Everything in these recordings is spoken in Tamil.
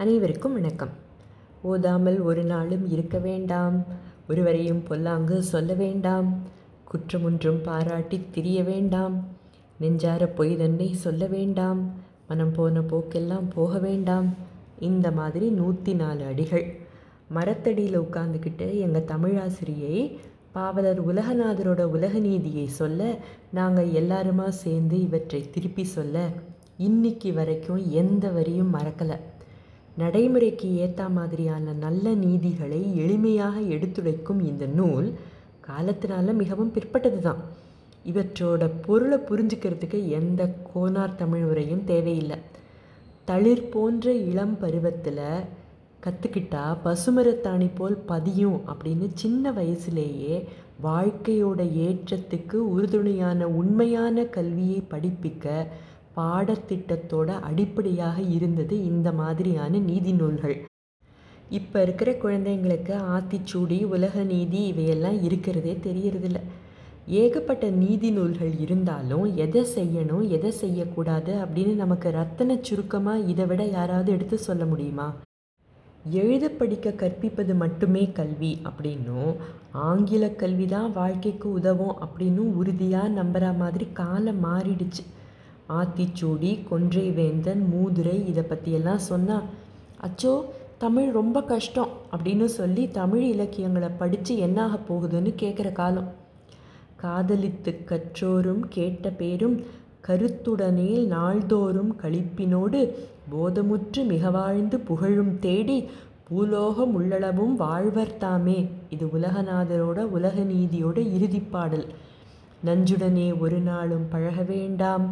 அனைவருக்கும் வணக்கம். ஓதாமல் ஒரு நாளும் இருக்க வேண்டாம். ஒருவரையும் பொல்லாங்கு சொல்ல வேண்டாம். குற்றமொன்றும் பாராட்டி திரிய வேண்டாம். நெஞ்சார பொய் தன்னை சொல்ல வேண்டாம். மனம் போன போக்கெல்லாம் போக வேண்டாம். இந்த மாதிரி நூற்றி நாலு அடிகள். மரத்தடியில் உட்காந்துக்கிட்டு எங்கள் தமிழாசிரியை பாவலர் உலகநாதரோட உலக நீதியை சொல்ல நாங்கள் எல்லாருமா சேர்ந்து இவற்றை திருப்பி சொல்ல இன்னைக்கு வரைக்கும் எந்த வரியும் மறக்கலை. நடைமுறைக்கு ஏற்ற மாதிரியான நல்ல நீதிகளை எளிமையாக எடுத்துரைக்கும் இந்த நூல் காலத்தினால மிகவும் பிற்பட்டது தான் இவற்றோட பொருளை புரிஞ்சுக்கிறதுக்கு எந்த கோனார் தமிழ் உரையும் தேவையில்லை. தளிர் போன்ற இளம் பருவத்தில் கற்றுக்கிட்டா பசுமரத்தாணி போல் பதியும் அப்படின்னு சின்ன வயசுலேயே வாழ்க்கையோட ஏற்றத்துக்கு உறுதுணையான உண்மையான கல்வியை படிப்பிக்க பாடத்திட்டத்தோட அடிப்படையாக இருந்தது இந்த மாதிரியான நீதி நூல்கள். இப்போ இருக்கிற குழந்தைங்களுக்கு ஆத்திச்சூடி உலக நீதி இவையெல்லாம் இருக்கிறதே தெரியறதில்ல. ஏகப்பட்ட நீதி நூல்கள் இருந்தாலும் எதை செய்யணும் எதை செய்யக்கூடாது அப்படின்னு நமக்கு ரத்தன சுருக்கமாக இதை விட யாராவது எடுத்து சொல்ல முடியுமா? எழுத படிக்க கற்பிப்பது மட்டுமே கல்வி அப்படின்னும் ஆங்கில கல்வி தான் வாழ்க்கைக்கு உதவும் அப்படின்னும் உறுதியாக நம்புகிற மாதிரி காலம் மாறிடுச்சு. ஆத்திச்சூடி கொன்றை வேந்தன் மூதுரை இதை பற்றியெல்லாம் சொன்னால் அச்சோ தமிழ் ரொம்ப கஷ்டம் அப்படின்னு சொல்லி தமிழ் இலக்கியங்களை படித்து என்னாக போகுதுன்னு கேட்குற காலம். காதலித்து கற்றோரும் கேட்ட பேரும் கருத்துடனே நாள்தோறும் கழிப்பினோடு போதமுற்று மிக வாழ்ந்து புகழும் தேடி பூலோகம் உள்ளளவும் வாழ்வர்தாமே இது உலகநாதரோட உலக நீதியோட இறுதிப்பாடல் நஞ்சுடனே ஒரு நாளும் பழக வேண்டாம்.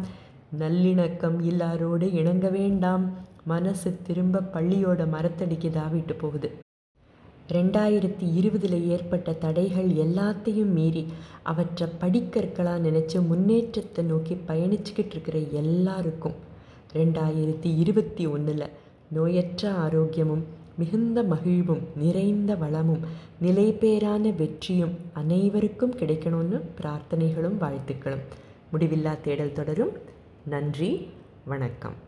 நல்லிணக்கம் இல்லாரோடு இணங்க வேண்டாம். மனசு திரும்ப பள்ளியோட மரத்தடிக்கு தாவிட்டு போகுது. ரெண்டாயிரத்தி இருபதில் ஏற்பட்ட தடைகள் எல்லாத்தையும் மீறி அவற்றை படிக்கற்களாக நினச்சி முன்னேற்றத்தை நோக்கி பயணிச்சுக்கிட்டு இருக்கிற எல்லாருக்கும் ரெண்டாயிரத்தி இருபத்தி ஒன்றில் நோயற்ற ஆரோக்கியமும் மிகுந்த மகிழ்வும் நிறைந்த வளமும் நிலைபேறான வெற்றியும் அனைவருக்கும் கிடைக்கணும்னு பிரார்த்தனைகளும் வாழ்த்துக்களும். முடிவில்லா தேடல் தொடரும். நன்றி வணக்கம்.